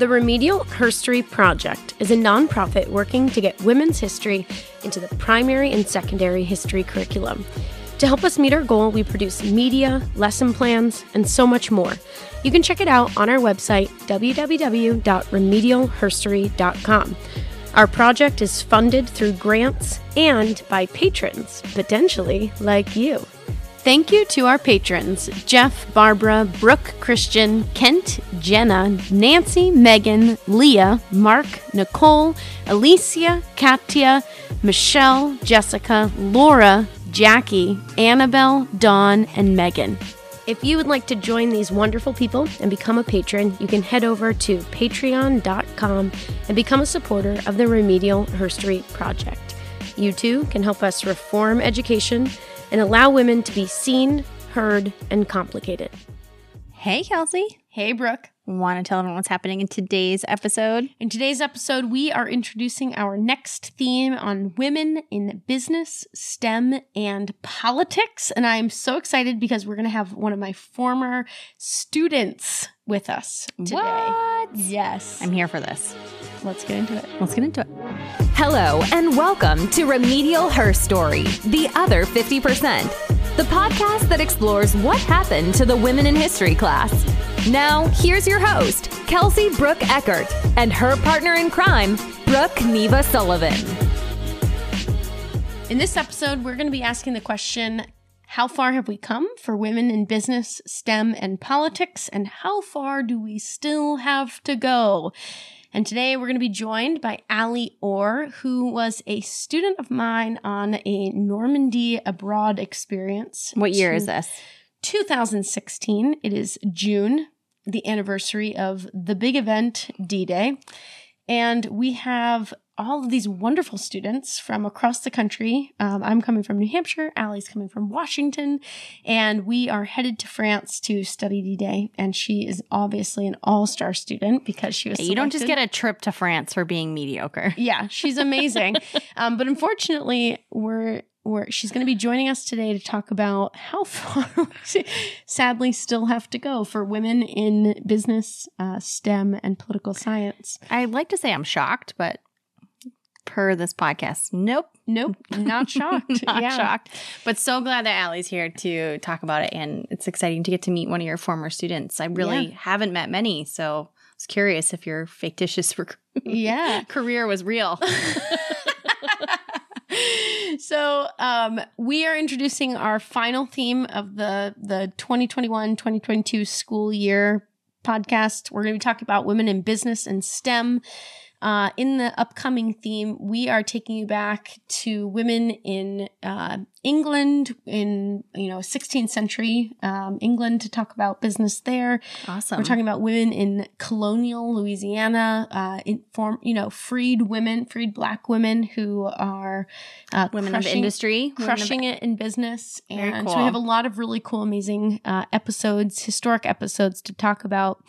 The Remedial Herstory Project is a nonprofit working to get women's history into the primary and secondary history curriculum. To help us meet our goal, we produce media, lesson plans, and so much more. You can check it out on our website, www.remedialherstory.com. Our project is funded through grants and by patrons, potentially like you. Thank you to our patrons Jeff, Barbara, Brooke, Christian, Kent, Jenna, Nancy, Megan, Leah, Mark, Nicole, Alicia, Katia, Michelle, Jessica, Laura, Jackie, Annabelle, Dawn, and Megan. If you would like to join these wonderful people and become a patron, you can head over to patreon.com and become a supporter of the Remedial Herstory Project. You too can help us reform education and allow women to be seen, heard, and complicated. Hey, Kelsie. Hey, Brooke. Want to tell everyone what's happening in today's episode? In today's episode, we are introducing our next theme on women in business, STEM, and politics. And I am so excited because we're going to have one of my former students with us today. What? Yes. I'm here for this. Let's get into it. Let's get into it. Hello, and welcome to Remedial Her Story, the other 50%, the podcast that explores what happened to the women in history class. Now, here's your host, Kelsie Brooke Eckert, and her partner in crime, Brooke Neva Sullivan. In this episode, we're going to be asking the question How far have we come for women in business, STEM, and politics? And how far do we still have to go? And today we're going to be joined by Ally Orr, who was a student of mine on a Normandy abroad experience. What year is this? 2016. It is June, the anniversary of the big event, D Day. And we have all of these wonderful students from across the country. Um, I'm coming from New Hampshire, Ally's coming from Washington, and we are headed to France to study D Day. And she is obviously an all star student because she was. Hey, you don't just get a trip to France for being mediocre. yeah, she's amazing. um, but unfortunately, we're we're she's going to be joining us today to talk about how far we sadly still have to go for women in business, uh, STEM, and political science. I'd like to say I'm shocked, but per this podcast, nope. Nope, not shocked. Not yeah. shocked. But so glad that Ally's here to talk about it. And it's exciting to get to meet one of your former students. I really Yeah. haven't met many. So I was curious if your fictitious rec- Yeah. career was real. so um, we are introducing our final theme of the the 2021-2022 school year podcast we're going to be talking about women in business and stem uh, in the upcoming theme we are taking you back to women in uh, england in you know 16th century um, england to talk about business there awesome. we're talking about women in colonial Louisiana, uh, in form, you know, freed women, freed black women who are uh, women of industry. women of- crushing it in business. And so we have a lot of really cool, amazing uh, episodes, historic episodes to talk about.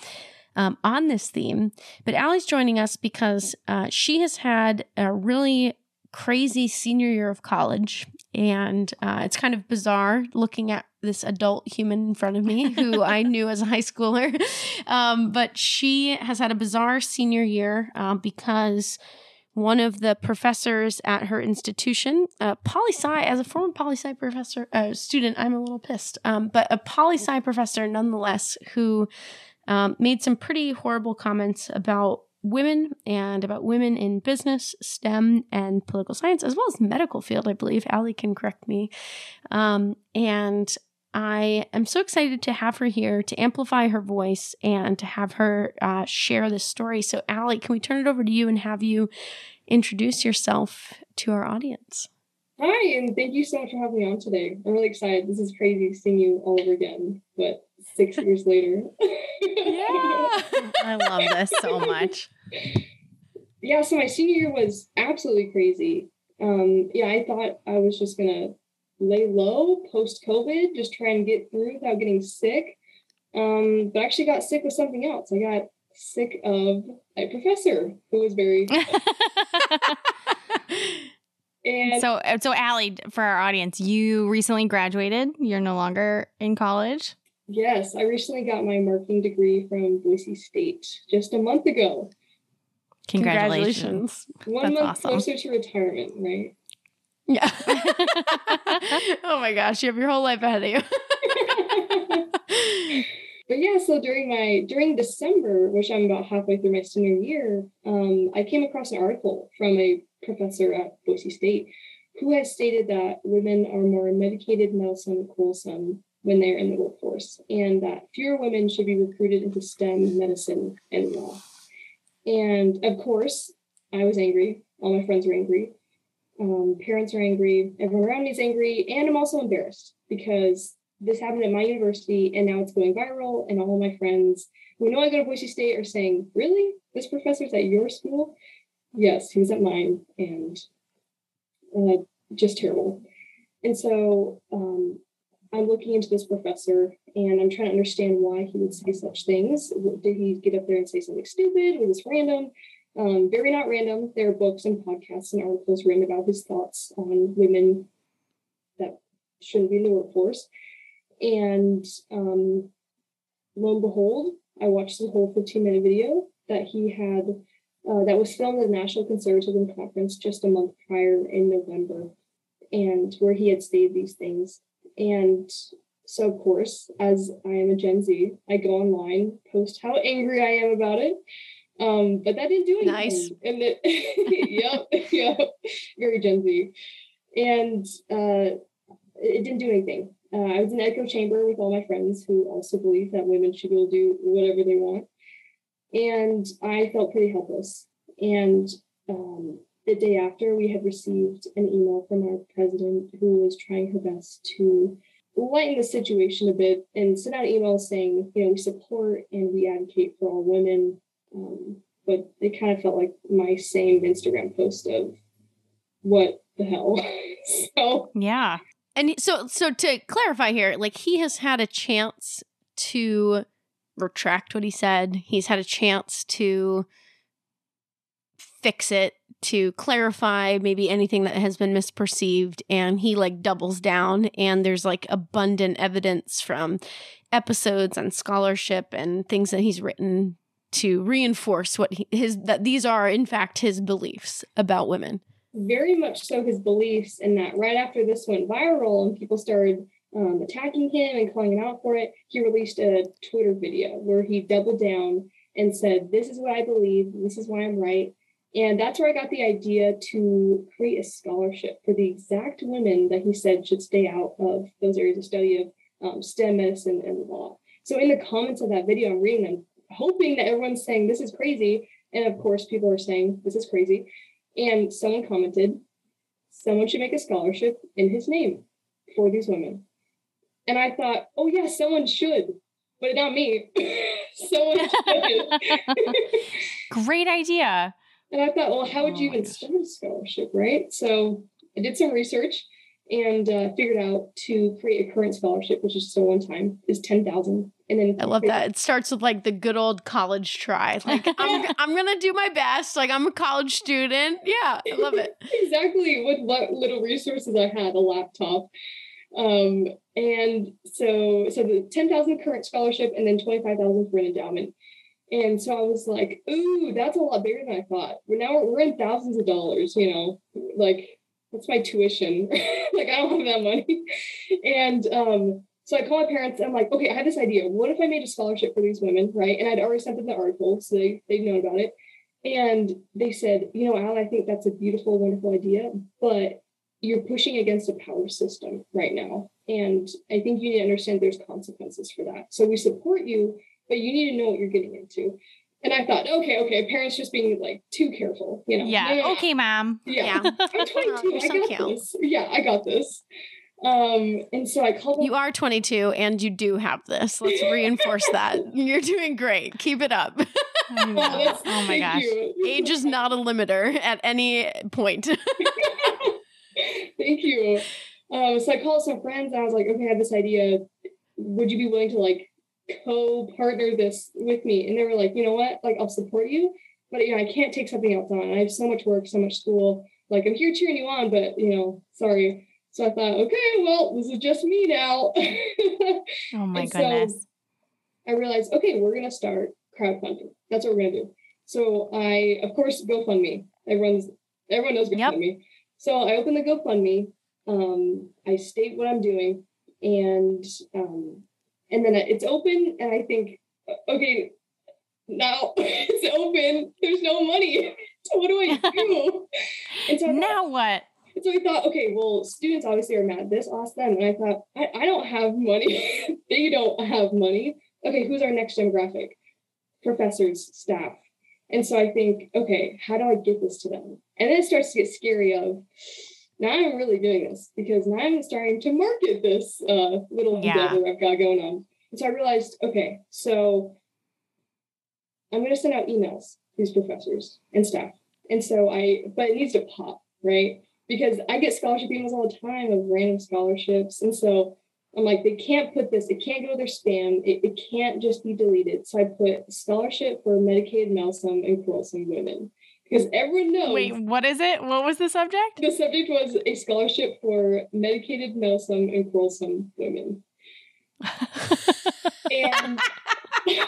Um, on this theme, but Ally's joining us because uh, she has had a really crazy senior year of college, and uh, it's kind of bizarre looking at this adult human in front of me who I knew as a high schooler. Um, but she has had a bizarre senior year um, because one of the professors at her institution, uh, poli sci, as a former poli sci professor, uh, student, I'm a little pissed, um, but a poli sci professor nonetheless, who um, made some pretty horrible comments about women and about women in business, STEM, and political science, as well as medical field, I believe. Ally can correct me. Um, and I am so excited to have her here to amplify her voice and to have her uh, share this story. So, Ally, can we turn it over to you and have you introduce yourself to our audience? Hi, and thank you so much for having me on today. I'm really excited. This is crazy seeing you all over again, but six years later. yeah. I love this so much. yeah, so my senior year was absolutely crazy. Um, yeah, I thought I was just gonna lay low post COVID, just try and get through without getting sick. Um, but I actually got sick with something else. I got sick of a professor who was very and so, uh, so Ally, for our audience, you recently graduated. You're no longer in college. Yes, I recently got my marketing degree from Boise State just a month ago. Congratulations. One That's month awesome. closer to retirement, right? Yeah. oh my gosh, you have your whole life ahead of you. But yeah, so during my during December, which I'm about halfway through my senior year, um, I came across an article from a professor at Boise State who has stated that women are more medicated, meddlesome, quarrelsome when they're in the workforce, and that fewer women should be recruited into STEM, medicine, and law. And of course, I was angry. All my friends were angry. Um, parents are angry. Everyone around me is angry, and I'm also embarrassed because this happened at my university and now it's going viral and all my friends who know I go to Boise State are saying, really? This professor's at your school? Yes, he was at mine and uh, just terrible. And so um, I'm looking into this professor and I'm trying to understand why he would say such things. Did he get up there and say something stupid? Was this random? Um, very not random. There are books and podcasts and articles written about his thoughts on women that shouldn't be in the workforce. And um, lo and behold, I watched the whole 15 minute video that he had uh, that was filmed at the National Conservatism Conference just a month prior in November, and where he had stated these things. And so, of course, as I am a Gen Z, I go online, post how angry I am about it. Um, but that didn't do anything. Nice. And it, yep, yep, very Gen Z. And uh, it didn't do anything. Uh, I was in an echo chamber with all my friends who also believe that women should be able to do whatever they want. And I felt pretty helpless. And um, the day after, we had received an email from our president who was trying her best to lighten the situation a bit and sent out emails saying, you know, we support and we advocate for all women. Um, but it kind of felt like my same Instagram post of what the hell. so Yeah. And so so to clarify here, like he has had a chance to retract what he said. He's had a chance to fix it, to clarify maybe anything that has been misperceived and he like doubles down and there's like abundant evidence from episodes and scholarship and things that he's written to reinforce what he, his that these are in fact his beliefs about women. very much so his beliefs and that right after this went viral and people started um, attacking him and calling him out for it he released a twitter video where he doubled down and said this is what i believe this is why i'm right and that's where i got the idea to create a scholarship for the exact women that he said should stay out of those areas of study of um, stem medicine and law so in the comments of that video i'm reading them hoping that everyone's saying this is crazy and of course people are saying this is crazy and someone commented, someone should make a scholarship in his name for these women. And I thought, oh, yeah, someone should, but not me. someone should. Great idea. And I thought, well, how would Oh you my even start a scholarship, right? So I did some research and uh, figured out to create a current scholarship, which is still one time, is 10,000. And then I love that. It starts with like the good old college try. Like I'm I'm gonna do my best. Like I'm a college student. Yeah, I love it. exactly with what little resources I had, a laptop. Um, and so so the 10,000 current scholarship and then 25,000 for an endowment. And so I was like, ooh, that's a lot bigger than I thought. We're now we're in thousands of dollars, you know, like that's my tuition. like I don't have that money. And um, so I called my parents. I'm like, okay, I had this idea. What if I made a scholarship for these women, right? And I'd already sent them the article, so they they'd known about it. And they said, you know, Al, I think that's a beautiful, wonderful idea, but you're pushing against a power system right now. And I think you need to understand there's consequences for that. So we support you, but you need to know what you're getting into. And I thought, okay, okay, parents just being like too careful, you know. Yeah. Okay, mom. Yeah. Yeah. I'm 22. Your I got counts. this. Yeah, I got this. Um, and so I called You are 22 and you do have this. Let's reinforce that. You're doing great. Keep it up. I know. Oh my gosh. you. Age is not a limiter at any point. Thank you. Um, so I called some friends and I was like, okay, I have this idea. Would you be willing to like co-partner this with me? And they were like, you know what? Like, I'll support you, but you know, I can't take something else on. I have so much work, so much school. Like, I'm here cheering you on, but you know, sorry. So I thought, okay, well, this is just me now. Oh my And so- goodness. I realized, okay, we're gonna start crowdfunding. That's what we're gonna do. So I, of course, GoFundMe. Everyone's everyone knows Yep. GoFundMe. So I open the GoFundMe. Um, I state what I'm doing, and um, and then it's open, and I think, okay, now it's open. There's no money. So what do I do? and so I thought, Now what? and so I thought, okay, well, students obviously are mad this. Ask them. And I thought, I, I don't have money. they don't have money. Okay, who's our next demographic? Professors, staff. And so I think, okay, how do I get this to them? And then it starts to get scary of now I'm really doing this because now I'm starting to market this uh, little Yeah. endeavor I've got going on. And so I realized, okay, so I'm going to send out emails to these professors and staff. And so I, but it needs to pop, right? Because I get scholarship emails all the time of random scholarships. And so I'm like, they can't put this, it can't go to their spam, it, it can't just be deleted. So I put scholarship for Medicaid Melsum and quarrelsome women. Because everyone knows Wait, what is it? What was the subject? the subject was a scholarship for medicated Melsum and quarrelsome women. And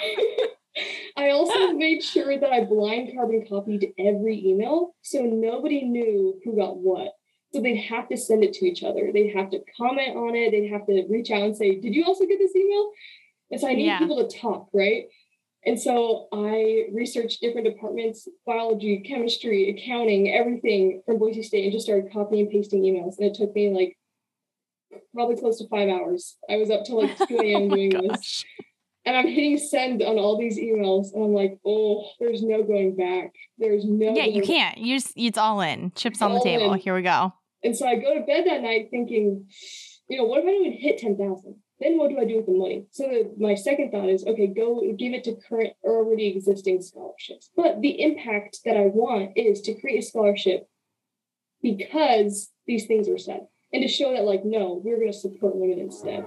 I also made sure that I blind carbon copied every email so nobody knew who got what. So they'd have to send it to each other. They'd have to comment on it. They'd have to reach out and say, Did you also get this email? And so I need Yeah. people to talk, right? And so I researched different departments biology, chemistry, accounting, everything from Boise State and just started copying and pasting emails. And it took me like probably close to five hours. I was up till like 2 a.m. Oh doing this and I'm hitting send on all these emails, and I'm like, oh, there's no going back. There's no. Yeah, you can't. You just, it's all in. Chips on the table. in. Here we go. And so I go to bed that night thinking, you know, what if I don't even hit ten thousand? Then what do I do with the money? So the, my second thought is, okay, go give it to current or already existing scholarships. But the impact that I want is to create a scholarship because these things were said, and to show that, like, no, we're going to support women instead.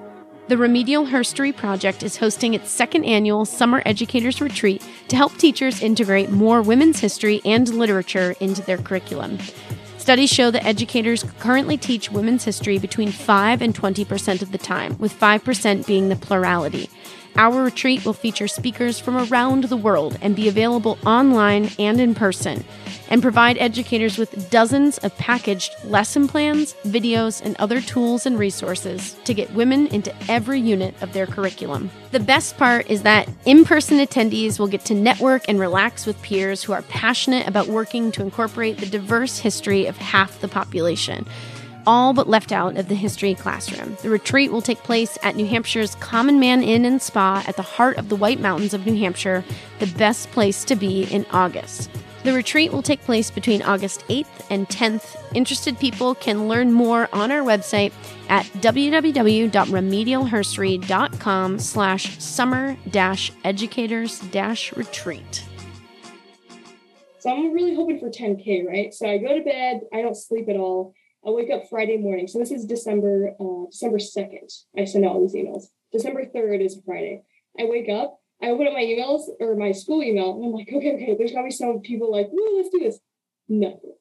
The Remedial Herstory Project is hosting its second annual Summer Educators Retreat to help teachers integrate more women's history and literature into their curriculum. Studies show that educators currently teach women's history between 5 and 20% of the time, with 5% being the plurality. Our retreat will feature speakers from around the world and be available online and in person, and provide educators with dozens of packaged lesson plans, videos, and other tools and resources to get women into every unit of their curriculum. The best part is that in person attendees will get to network and relax with peers who are passionate about working to incorporate the diverse history of half the population all but left out of the history classroom. The retreat will take place at New Hampshire's Common Man Inn and Spa at the heart of the White Mountains of New Hampshire, the best place to be in August. The retreat will take place between August 8th and 10th. Interested people can learn more on our website at www.remedialherstory.com slash summer dash educators dash retreat. So I'm really hoping for 10K, right? So I go to bed, I don't sleep at all. I wake up Friday morning. So this is December, uh, December 2nd. I send out all these emails. December 3rd is Friday. I wake up, I open up my emails or my school email, and I'm like, okay, okay, there's gotta be some people like, woo, let's do this. Nothing.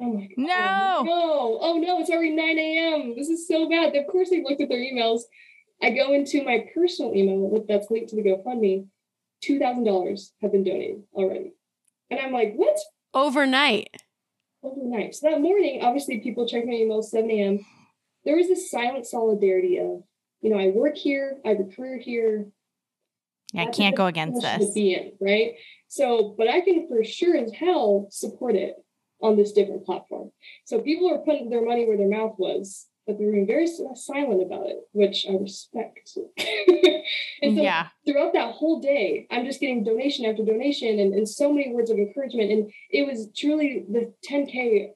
I'm like, No. oh, no, oh no, it's already 9 a.m. This is so bad. Of course they've looked at their emails. I go into my personal email that's linked to the GoFundMe. $2,000 have been donated already. And I'm like, what? Overnight. Overnight. So that morning, obviously, people check my emails 7 a.m. There was this silent solidarity of, you know, I work here, I have a career here. I can't go against this. Be in, right? So, but I can for sure as hell support it on this different platform. So people are putting their money where their mouth was, but they were very silent about it, which I respect. and so Yeah. throughout that whole day, I'm just getting donation after donation and, and so many words of encouragement. And it was truly the 10K,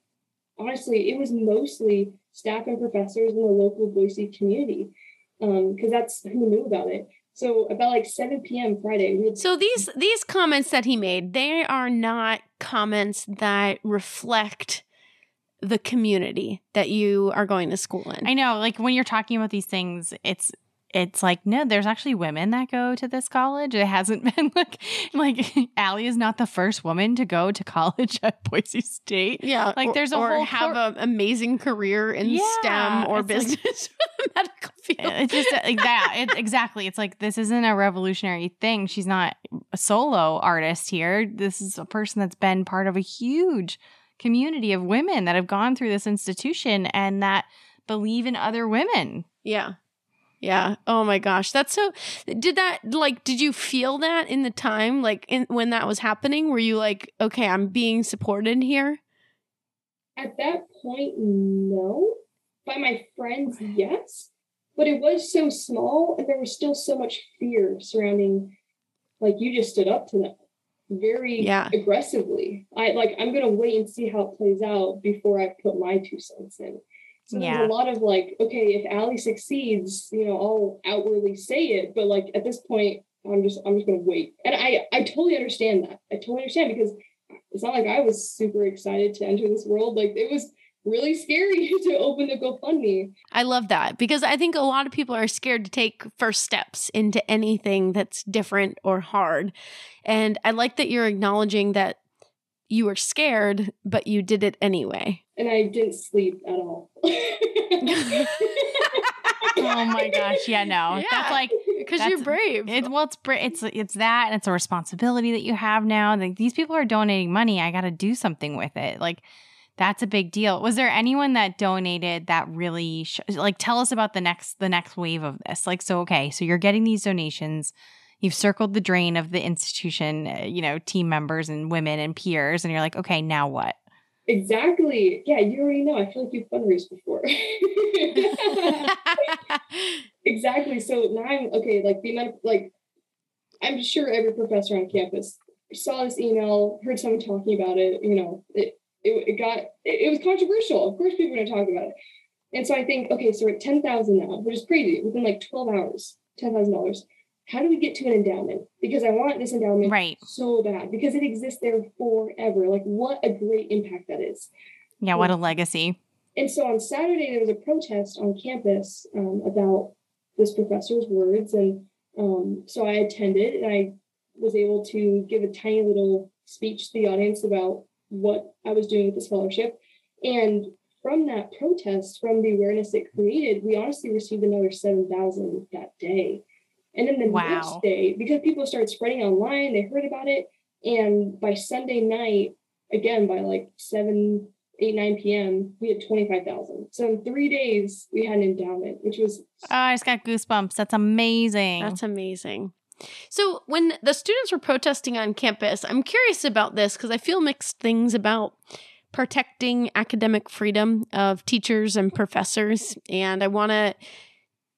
honestly, it was mostly staff and professors in the local Boise community um, because that's who knew about it. So about like 7 p.m. Friday, we had So these these comments that he made, they are not comments that reflect the community that you are going to school in. I know, like when you're talking about these things, it's it's like no there's actually women that go to this college. It hasn't been like like Ally is not the first woman to go to college at Boise State. Yeah, like or- there's a or whole have an amazing career in Yeah, STEM or it's like- business, medical field. it's just like that it, exactly. It's like this isn't a revolutionary thing. She's not a solo artist here. This is a person that's been part of a huge community of women that have gone through this institution and that believe in other women Yeah. Yeah. Oh my gosh. That's so did that like did you feel that in the time like in when that was happening were you like okay, I'm being supported here? At that point, no. By my friends, yes. But it was so small and there was still so much fear surrounding like you just stood up to them very Yeah. aggressively. I like I'm gonna wait and see how it plays out before I put my two cents in. So Yeah. there's a lot of like, okay, if Ally succeeds, you know, I'll outwardly say it, but like at this point, I'm just I'm just gonna wait. And I I totally understand that. I totally understand because it's not like I was super excited to enter this world. Like it was really scary to open the GoFundMe. I love that because I think a lot of people are scared to take first steps into anything that's different or hard. And I like that you're acknowledging that you were scared, but you did it anyway. And I didn't sleep at all. oh my gosh yeah no Yeah. that's like Because you're brave. It, well, it's br- it's it's that, and it's a responsibility that you have now. Like these people are donating money, I got to do something with it. Like that's a big deal. Was there anyone that donated that really sh- like tell us about the next the next wave of this? Like so, okay, so you're getting these donations. You've circled the drain of the institution, uh, you know, team members and women and peers, and you're like, okay, now what? exactly. Yeah, you already know. I feel like you've fundraised before. exactly. So now I'm okay. Like the amount of like, I'm sure every professor on campus saw this email, heard someone talking about it. You know, it it, it got it, it was controversial. Of course, people are going to talk about it. And so I think, okay, so we're at ten thousand now, which is crazy. Within like twelve hours, ten thousand dollars. How do we get to an endowment? Because I want this endowment Right. so bad because it exists there forever. Like, what a great impact that is. Yeah, what a legacy. And so on Saturday, there was a protest on campus um, about this professor's words. And um, so I attended and I was able to give a tiny little speech to the audience about what I was doing with the scholarship. And from that protest, from the awareness it created, we honestly received another 7,000 that day. And then the Wow. next day, because people started spreading online, they heard about it. And by Sunday night, again, by like 7, 8, 9 p.m., we had 25,000. So in three days, we had an endowment, which was Oh, I just got goosebumps. That's amazing. That's amazing. So, when the students were protesting on campus, I'm curious about this because I feel mixed things about protecting academic freedom of teachers and professors. And I want to,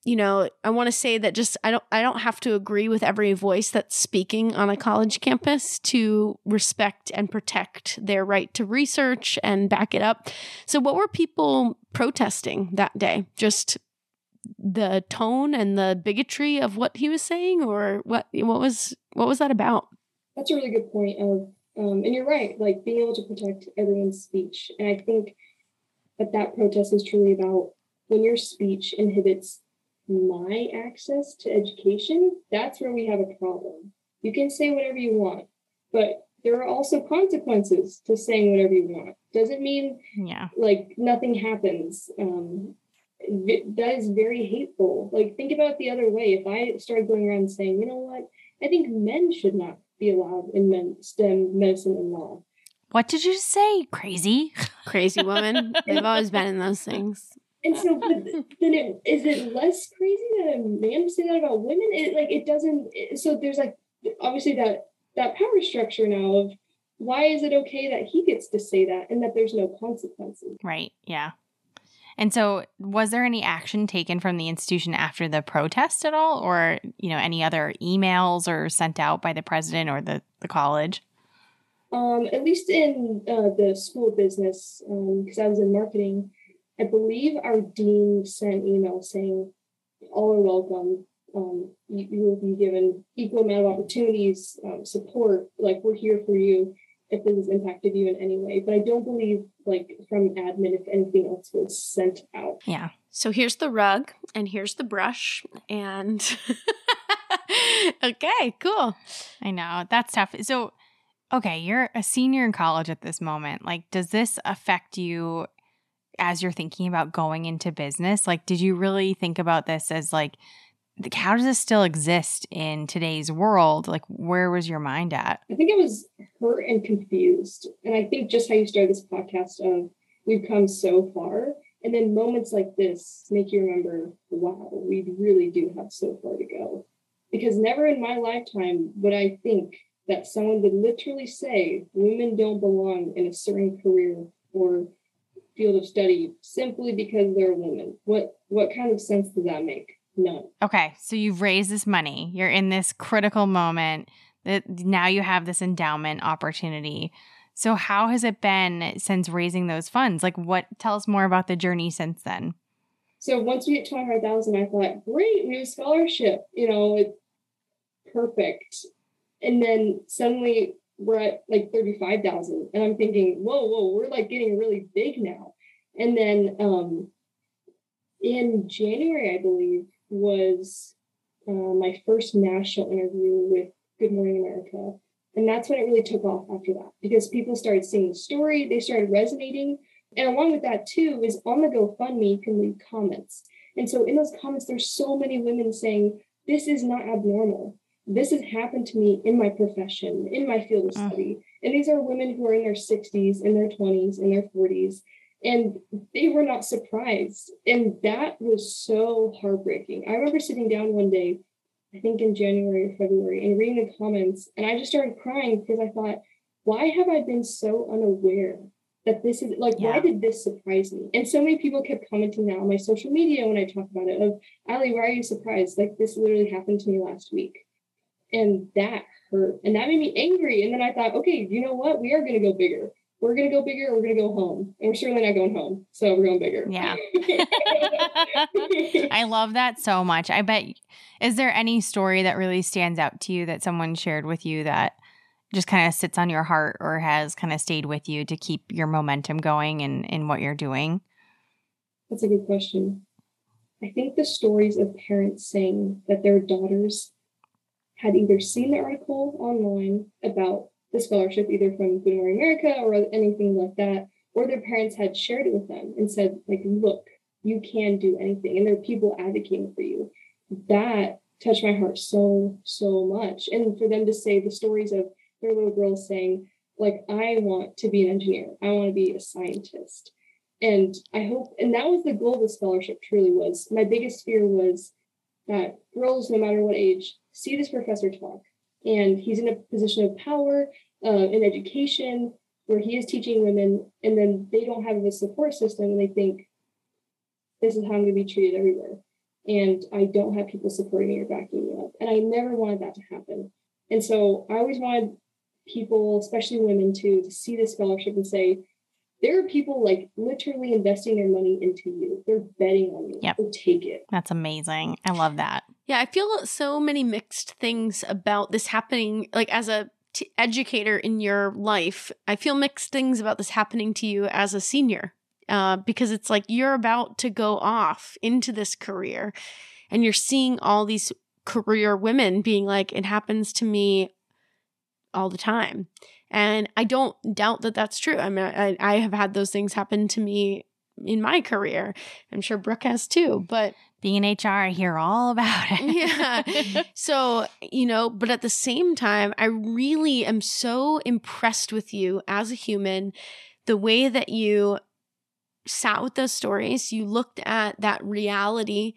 you know, I want to say that just I don't I don't have to agree with every voice that's speaking on a college campus to respect and protect their right to research and back it up. So what were people protesting that day? Just the tone and the bigotry of what he was saying or what what was what was that about? That's a really good point of um, and you're right like being able to protect everyone's speech and i think that that protest is truly about when your speech inhibits my access to education that's where we have a problem. You can say whatever you want but there are also consequences to saying whatever you want. Doesn't mean yeah. like nothing happens um v- that is very hateful like think about it the other way if i started going around saying you know what i think men should not be allowed in men stem medicine and law What did you say? Crazy. crazy woman they've always been in those things and so but then it is it less crazy that a man would say that about women it like it doesn't it- so there's like obviously that that power structure now of why is it okay that he gets to say that and that there's no consequences Right. Yeah. And so, was there any action taken from the institution after the protest at all, or you know, any other emails or sent out by the president or the the college? Um, at least in uh, the school business, because I was in marketing, I believe our dean sent email saying all are welcome. Um, you, you will be given equal amount of opportunities, um, support. Like we're here for you if this has impacted you in any way. But I don't believe like from admin if anything else was sent out. Yeah. So here's the rug and here's the brush and okay, cool. I know. That's tough. So okay, you're a senior in college at this moment. Like does this affect you as you're thinking about going into business? Like did you really think about this as like how does this still exist in today's world? Like, where was your mind at? I think I was hurt and confused. And I think just how you started this podcast of we've come so far. And then moments like this make you remember, wow, we really do have so far to go. Because never in my lifetime would I think that someone would literally say women don't belong in a certain career or field of study simply because they're women. What what kind of sense does that make? None. Okay, so you've raised this money. You're in this critical moment that now you have this endowment opportunity. So how has it been since raising those funds? Like what tell us more about the journey since then? So once we hit 25,000, I thought, great, new scholarship, you know, it's perfect. And then suddenly we're at like 35,000 and I'm thinking, whoa, whoa, we're like getting really big now. And then um, in January, I believe, was uh, my first national interview with Good Morning America. And that's when it really took off after that because people started seeing the story, they started resonating. And along with that, too, is on the GoFundMe, you can leave comments. And so in those comments, there's so many women saying, This is not abnormal. This has happened to me in my profession, in my field of study. Mm. And these are women who are in their 60s, in their 20s, in their 40s. And they were not surprised. And that was so heartbreaking. I remember sitting down one day I think in January or February, and reading the comments. And I just started crying because I thought, why have I been so unaware that this is like, yeah. why did this surprise me? And so many people kept commenting now on my social media when I talk about it of, Ally, why are you surprised? Like, this literally happened to me last week. And that hurt. And that made me angry. And then I thought, okay, you know what? We are going to go bigger we're gonna go bigger. We're gonna go home, and we're certainly not going home. So we're going bigger. Yeah, I love that so much. I bet. Is there any story that really stands out to you that someone shared with you that just kind of sits on your heart or has kind of stayed with you to keep your momentum going in in what you're doing? That's a good question. I think the stories of parents saying that their daughters had either seen the article online about the scholarship either from Good Morning America or anything like that, or their parents had shared it with them and said, like, look, you can do anything. And there are people advocating for you. That touched my heart so, so much. And for them to say the stories of their little girls saying, like, I want to be an engineer, I want to be a scientist. And I hope, and that was the goal of the scholarship truly was. My biggest fear was that girls, no matter what age, see this professor talk and he's in a position of power uh, in education where he is teaching women and then they don't have a support system and they think this is how i'm going to be treated everywhere and i don't have people supporting me or backing me up and i never wanted that to happen and so i always wanted people especially women to, to see this scholarship and say there are people like literally investing their money into you. They're betting on you. Yep. So take it. That's amazing. I love that. Yeah, I feel so many mixed things about this happening. Like as a t- educator in your life, I feel mixed things about this happening to you as a senior. Uh, because it's like you're about to go off into this career and you're seeing all these career women being like, it happens to me all the time. And I don't doubt that that's true. I mean, I, I have had those things happen to me in my career. I'm sure Brooke has too, but being in HR, I hear all about it. yeah. So, you know, but at the same time, I really am so impressed with you as a human, the way that you sat with those stories, you looked at that reality.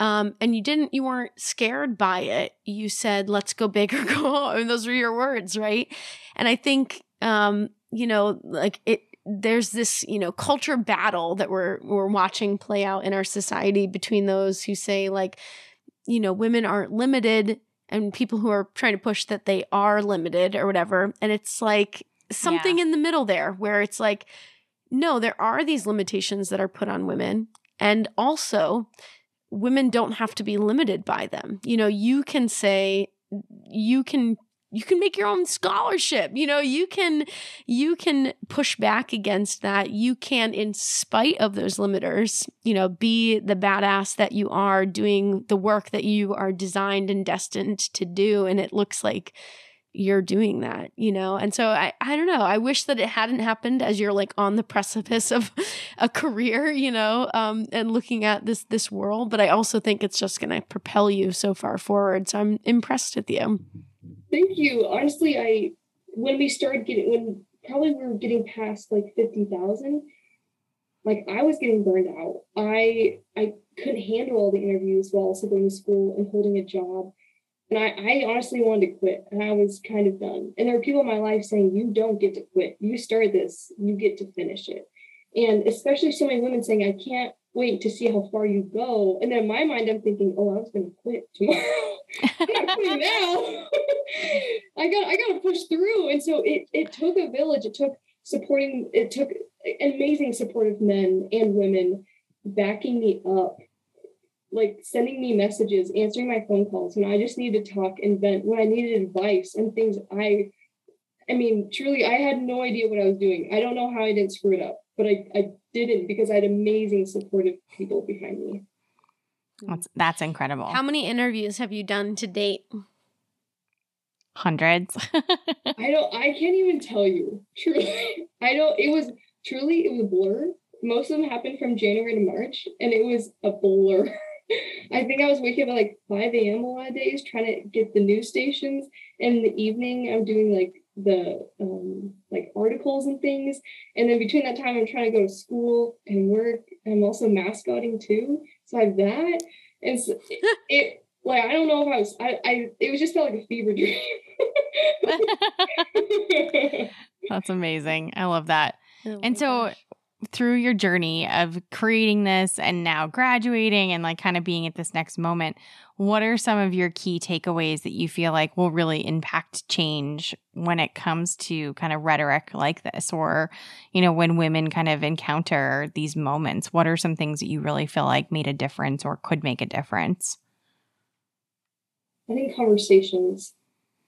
Um, and you didn't, you weren't scared by it. You said, let's go big or go home. And those were your words, right? And I think, um, you know, like it, there's this you know culture battle that we're we're watching play out in our society between those who say like you know women aren't limited and people who are trying to push that they are limited or whatever. And it's like something yeah. in the middle there where it's like no there are these limitations that are put on women. And also women don't have to be limited by them. You know you can say you can you can make your own scholarship you know you can you can push back against that you can in spite of those limiters you know be the badass that you are doing the work that you are designed and destined to do and it looks like you're doing that, you know? And so I, I don't know. I wish that it hadn't happened as you're like on the precipice of a career, you know, um, and looking at this this world. But I also think it's just gonna propel you so far forward. So I'm impressed with you. Thank you. Honestly, I when we started getting when probably we were getting past like fifty thousand, like I was getting burned out. I I couldn't handle all the interviews while also going to school and holding a job and I, I honestly wanted to quit and I was kind of done. And there were people in my life saying, You don't get to quit. You started this, you get to finish it. And especially so many women saying, I can't wait to see how far you go. And then in my mind, I'm thinking, Oh, I was going to quit tomorrow. I'm not quitting now. I got I got to push through. And so it it took a village. It took supporting. It took amazing supportive men and women backing me up like sending me messages, answering my phone calls when I just needed to talk and vent, when I needed advice and things I I mean, truly I had no idea what I was doing. I don't know how I didn't screw it up, but I, I didn't because I had amazing supportive people behind me. That's that's incredible. How many interviews have you done to date? Hundreds. I don't I can't even tell you. Truly. I don't it was truly it was a blur. Most of them happened from January to March and it was a blur. I think I was waking up at like 5 a.m. a lot of days trying to get the news stations. And in the evening, I'm doing like the um, like articles and things. And then between that time, I'm trying to go to school and work. I'm also mascotting too. So I have that. And so it, it like I don't know if I was I, I it was just felt like a fever dream. That's amazing. I love that. Oh and so gosh. Through your journey of creating this and now graduating and like kind of being at this next moment, what are some of your key takeaways that you feel like will really impact change when it comes to kind of rhetoric like this or, you know, when women kind of encounter these moments? What are some things that you really feel like made a difference or could make a difference? I think conversations.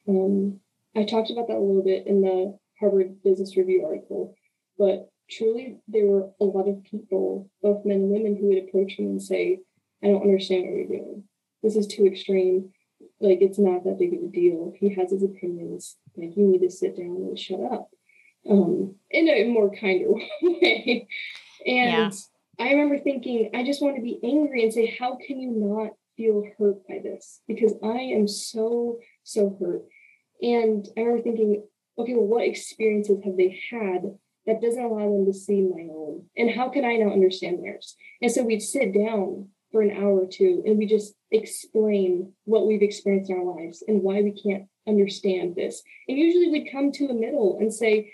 Um, I talked about that a little bit in the Harvard Business Review article, but truly there were a lot of people, both men and women, who would approach me and say, I don't understand what you're doing. This is too extreme. Like it's not that big of a deal. He has his opinions. Like you need to sit down and shut up. Um, in a more kinder way. And I remember thinking, I just want to be angry and say, how can you not feel hurt by this? Because I am so, so hurt. And I remember thinking, okay, well, what experiences have they had that doesn't allow them to see my own? And how can I now understand theirs? And so we'd sit down for an hour or two and we just explain what we've experienced in our lives and why we can't understand this. And usually we'd come to a middle and say,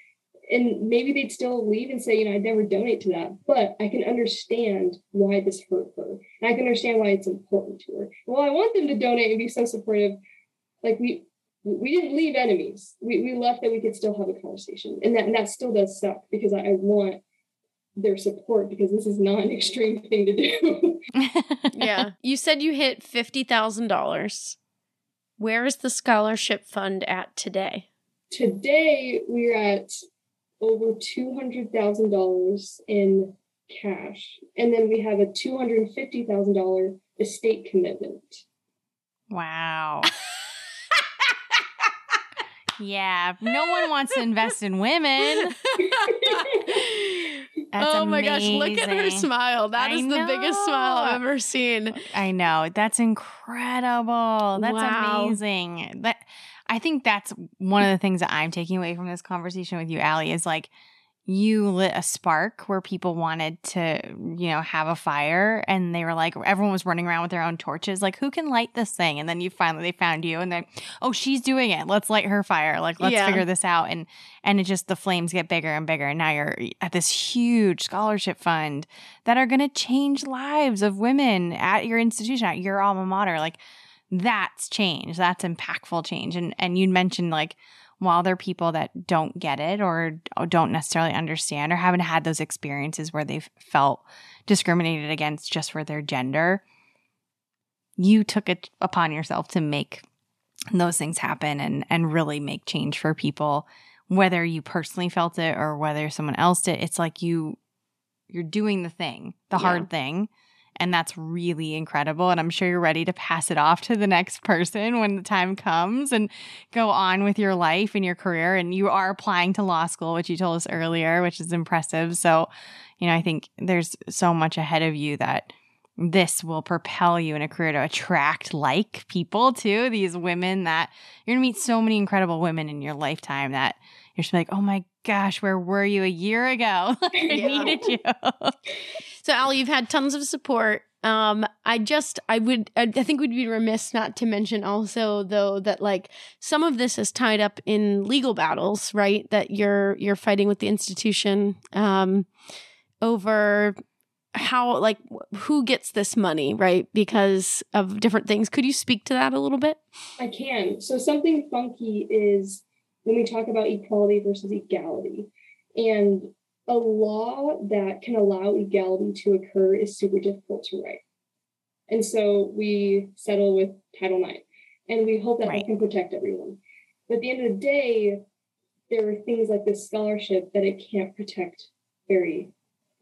and maybe they'd still leave and say, you know, I'd never donate to that, but I can understand why this hurt her. And I can understand why it's important to her. Well, I want them to donate and be so supportive. Like we we didn't leave enemies. We we left that we could still have a conversation. And that and that still does suck because I, I want their support because this is not an extreme thing to do. yeah. You said you hit $50,000. Where is the scholarship fund at today? Today we're at over two hundred thousand dollars in cash, and then we have a two hundred and fifty thousand dollar estate commitment. Wow. yeah, no one wants to invest in women. Oh my gosh, look at her smile. That I is the biggest smile. I've ever seen. I know. That's incredible. That's Wow. amazing. That I think that's one of the things that I'm taking away from this conversation with you, Ally, is like you lit a spark where people wanted to, you know, have a fire and they were like everyone was running around with their own torches. Like, who can light this thing? And then you finally they found you and then, oh, she's doing it. Let's light her fire. Like, let's Yeah. figure this out. And and it just the flames get bigger and bigger. And now you're at this huge scholarship fund that are gonna change lives of women at your institution, at your alma mater. Like that's change. That's impactful change. And and you mentioned like while there are people that don't get it or don't necessarily understand or haven't had those experiences where they've felt discriminated against just for their gender, you took it upon yourself to make those things happen and and really make change for people whether you personally felt it or whether someone else did it's like you you're doing the thing the Yeah. hard thing and that's really incredible and i'm sure you're ready to pass it off to the next person when the time comes and go on with your life and your career and you are applying to law school which you told us earlier which is impressive so you know i think there's so much ahead of you that this will propel you in a career to attract like people too. These women that you're gonna meet so many incredible women in your lifetime that you're just like, oh my gosh, where were you a year ago? I Yeah. needed you. So, Ally, you've had tons of support. Um, I just, I would, I I think we'd be remiss not to mention also, though, that like some of this is tied up in legal battles, right? That you're you're fighting with the institution um, over how, like, who gets this money, right? Because of different things. Could you speak to that a little bit? I can. So something funky is when we talk about equality versus equality. And a law that can allow equality to occur is super difficult to write. And so we settle with Title IX and we hope that Right. it can protect everyone. But at the end of the day, there are things like this scholarship that it can't protect very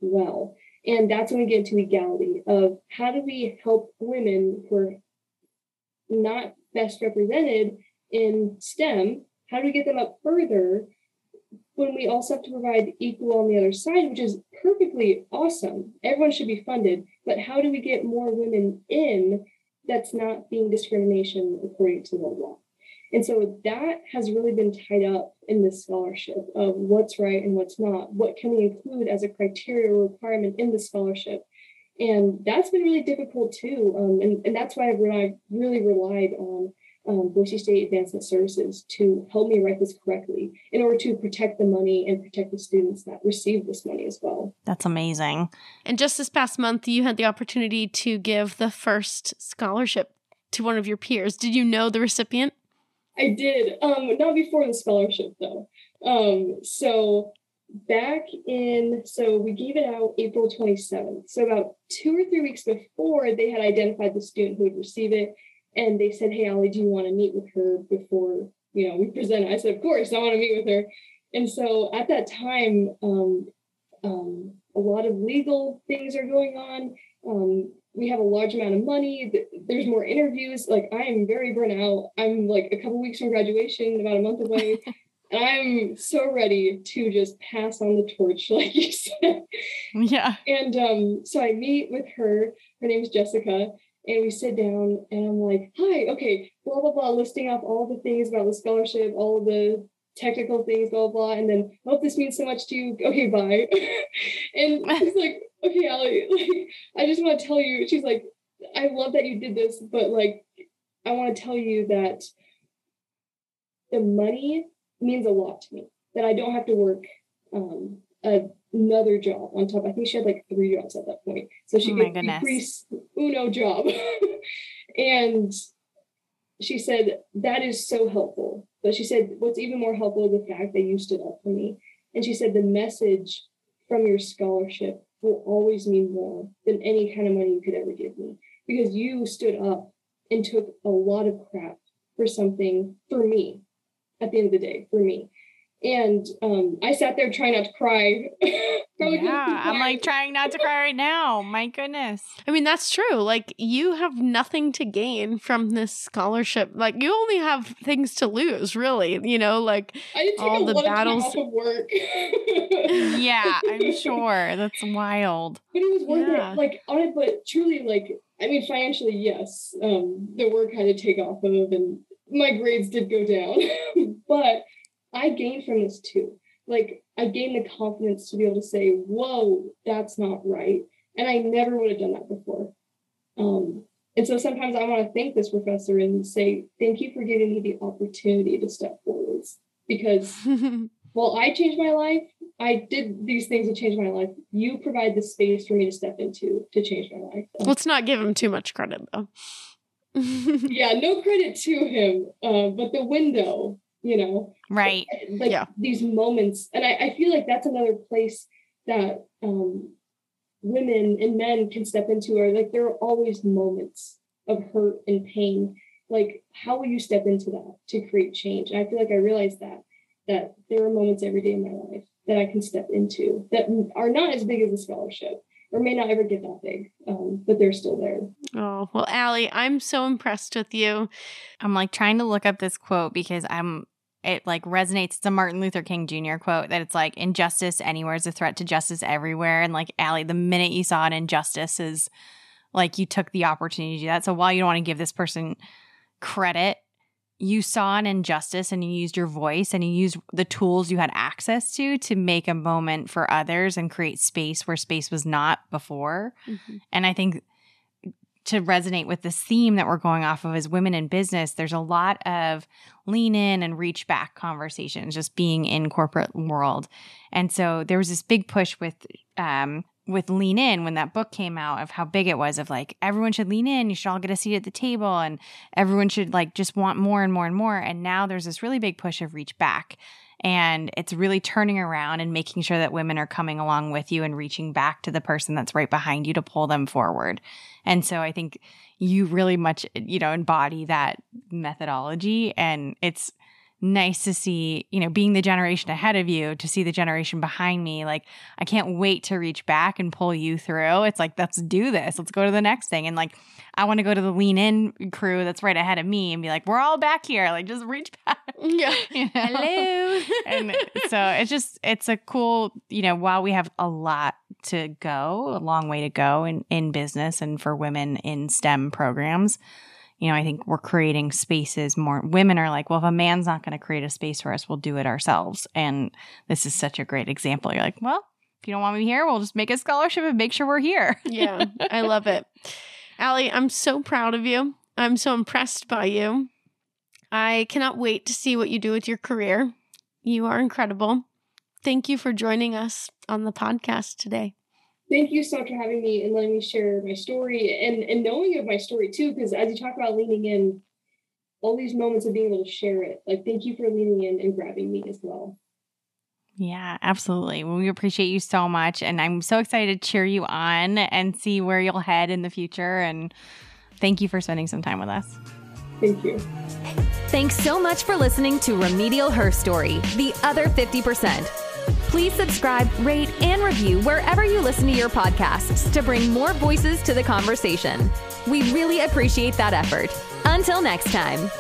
well. And that's when we get into equality of how do we help women who are not best represented in STEM, how do we get them up further when we also have to provide equal on the other side, which is perfectly awesome. Everyone should be funded, but how do we get more women in that's not being discrimination according to the law? And so that has really been tied up in this scholarship of what's right and what's not. What can we include as a criteria requirement in the scholarship? And that's been really difficult too. Um, and, and that's why I've really relied on um, Boise State Advancement Services to help me write this correctly in order to protect the money and protect the students that receive this money as well. That's amazing. And just this past month, you had the opportunity to give the first scholarship to one of your peers. Did you know the recipient? I did. Um, not before the scholarship though. Um, so back in so we gave it out April 27th. So about two or three weeks before they had identified the student who would receive it. And they said, Hey Ally, do you want to meet with her before you know we present? I said, Of course, I want to meet with her. And so at that time, um, um, a lot of legal things are going on. Um, we have a large amount of money. There's more interviews. Like I am very burnt out. I'm like a couple weeks from graduation, about a month away. and I'm so ready to just pass on the torch, like you said. Yeah. And um, so I meet with her. Her name's Jessica. And we sit down and I'm like, hi, okay, blah, blah, blah, listing off all the things about the scholarship, all the technical things, blah, blah. And then, hope this means so much to you. Okay, bye. and she's like, okay, Ally, like, I just want to tell you, she's like, I love that you did this, but like, I want to tell you that the money means a lot to me, that I don't have to work um, another job on top. I think she had like three jobs at that point. So she Oh could goodness. decrease uno job. and she said, that is so helpful. But she said, what's even more helpful is the fact that you stood up for me. And she said, the message from your scholarship will always mean more than any kind of money you could ever give me because you stood up and took a lot of crap for something for me at the end of the day, for me. And um, I sat there trying not to cry. Yeah. I'm like trying not to cry right now. My goodness. I mean, that's true. Like, you have nothing to gain from this scholarship. Like, you only have things to lose, really. You know, like, I did take all a the lot of battles- of work. Yeah, I'm sure. That's wild. But it was worth Yeah. it. Like on it, but truly, like I mean, financially, yes, um, the work had to take off of, and my grades did go down. but I gained from this too. Like I gained the confidence to be able to say, "Whoa, that's not right," and I never would have done that before. Um, and so sometimes I want to thank this professor and say, "Thank you for giving me the opportunity to step forwards," because well, I changed my life. I did these things to change my life. You provide the space for me to step into to change my life. Um, let's not give him too much credit, though. yeah, no credit to him, uh, but the window, you know, Right. like Yeah. these moments, and I, I feel like that's another place that um, women and men can step into. Are like there are always moments of hurt and pain, like how will you step into that to create change and i feel like i realized that that there are moments every day in my life that i can step into that are not as big as a scholarship or may not ever get that big um, but they're still there oh well Ally i'm so impressed with you i'm like trying to look up this quote because i'm it like resonates. It's a Martin Luther King Jr. quote that it's like injustice anywhere is a threat to justice everywhere. And like Ally, the minute you saw an injustice is like you took the opportunity to do that. So while you don't want to give this person credit, you saw an injustice and you used your voice and you used the tools you had access to to make a moment for others and create space where space was not before. Mm-hmm. And I think to resonate with this theme that we're going off of as women in business, there's a lot of lean in and reach back conversations just being in corporate world. And so there was this big push with um, with lean in when that book came out of how big it was of like everyone should lean in you should all get a seat at the table and everyone should like just want more and more and more and now there's this really big push of reach back and it's really turning around and making sure that women are coming along with you and reaching back to the person that's right behind you to pull them forward and so i think you really much you know embody that methodology and it's nice to see, you know, being the generation ahead of you, to see the generation behind me. Like, I can't wait to reach back and pull you through. It's like, let's do this. Let's go to the next thing. And like, I want to go to the lean in crew that's right ahead of me and be like, we're all back here. Like, just reach back. Yeah. You know? Hello. and so it's just, it's a cool, you know, while we have a lot to go, a long way to go in, in business and for women in STEM programs you know, I think we're creating spaces more. Women are like, well, if a man's not going to create a space for us, we'll do it ourselves. And this is such a great example. You're like, well, if you don't want me here, we'll just make a scholarship and make sure we're here. yeah, I love it. Ally, I'm so proud of you. I'm so impressed by you. I cannot wait to see what you do with your career. You are incredible. Thank you for joining us on the podcast today thank you so much for having me and letting me share my story and and knowing of my story too because as you talk about leaning in all these moments of being able to share it like thank you for leaning in and grabbing me as well yeah, absolutely. Well, we appreciate you so much. And I'm so excited to cheer you on and see where you'll head in the future. And thank you for spending some time with us. Thank you. Thanks so much for listening to Remedial Herstory, the other 50%. Please subscribe, rate, and review wherever you listen to your podcasts to bring more voices to the conversation. We really appreciate that effort. Until next time.